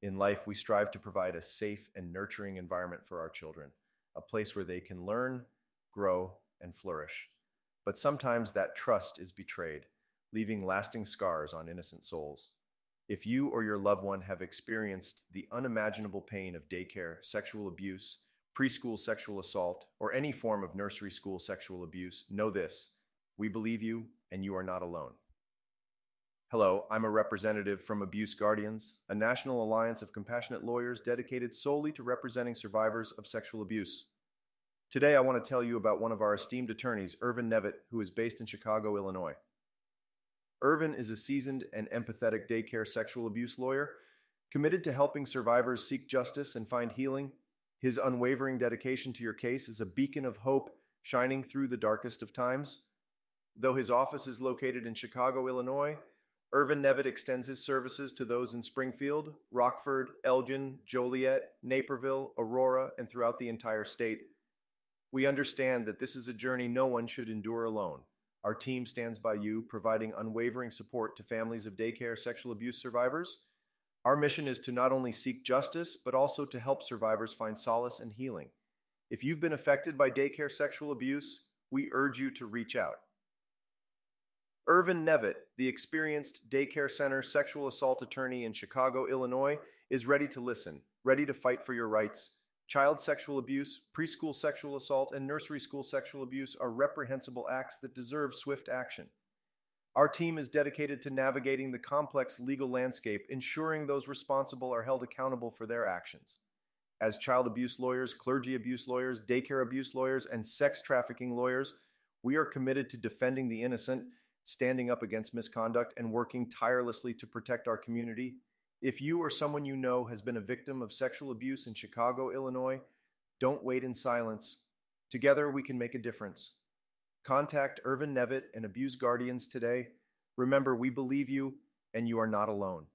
In life, we strive to provide a safe and nurturing environment for our children, a place where they can learn, grow, and flourish. But sometimes that trust is betrayed, leaving lasting scars on innocent souls. If you or your loved one have experienced the unimaginable pain of daycare, sexual abuse, preschool sexual assault, or any form of nursery school sexual abuse, know this we believe you, and you are not alone. Hello, I'm a representative from Abuse Guardians, a national alliance of compassionate lawyers dedicated solely to representing survivors of sexual abuse. Today, I want to tell you about one of our esteemed attorneys, Ervin Nevitt, who is based in Chicago, Illinois. Ervin is a seasoned and empathetic daycare sexual abuse lawyer committed to helping survivors seek justice and find healing. His unwavering dedication to your case is a beacon of hope shining through the darkest of times. Though his office is located in Chicago, Illinois, Ervin Nevitt extends his services to those in Springfield, Rockford, Elgin, Joliet, Naperville, Aurora, and throughout the entire state. We understand that this is a journey no one should endure alone. Our team stands by you, providing unwavering support to families of daycare sexual abuse survivors. Our mission is to not only seek justice, but also to help survivors find solace and healing. If you've been affected by daycare sexual abuse, we urge you to reach out. Ervin Nevitt, the experienced daycare center sexual assault attorney in Chicago, Illinois, is ready to listen, ready to fight for your rights. Child sexual abuse, preschool sexual assault, and nursery school sexual abuse are reprehensible acts that deserve swift action. Our team is dedicated to navigating the complex legal landscape, ensuring those responsible are held accountable for their actions. As child abuse lawyers, clergy abuse lawyers, daycare abuse lawyers, and sex trafficking lawyers, we are committed to defending the innocent standing up against misconduct, and working tirelessly to protect our community. If you or someone you know has been a victim of sexual abuse in Chicago, Illinois, don't wait in silence. Together, we can make a difference. Contact Ervin Nevitt and Abuse Guardians today. Remember, we believe you, and you are not alone.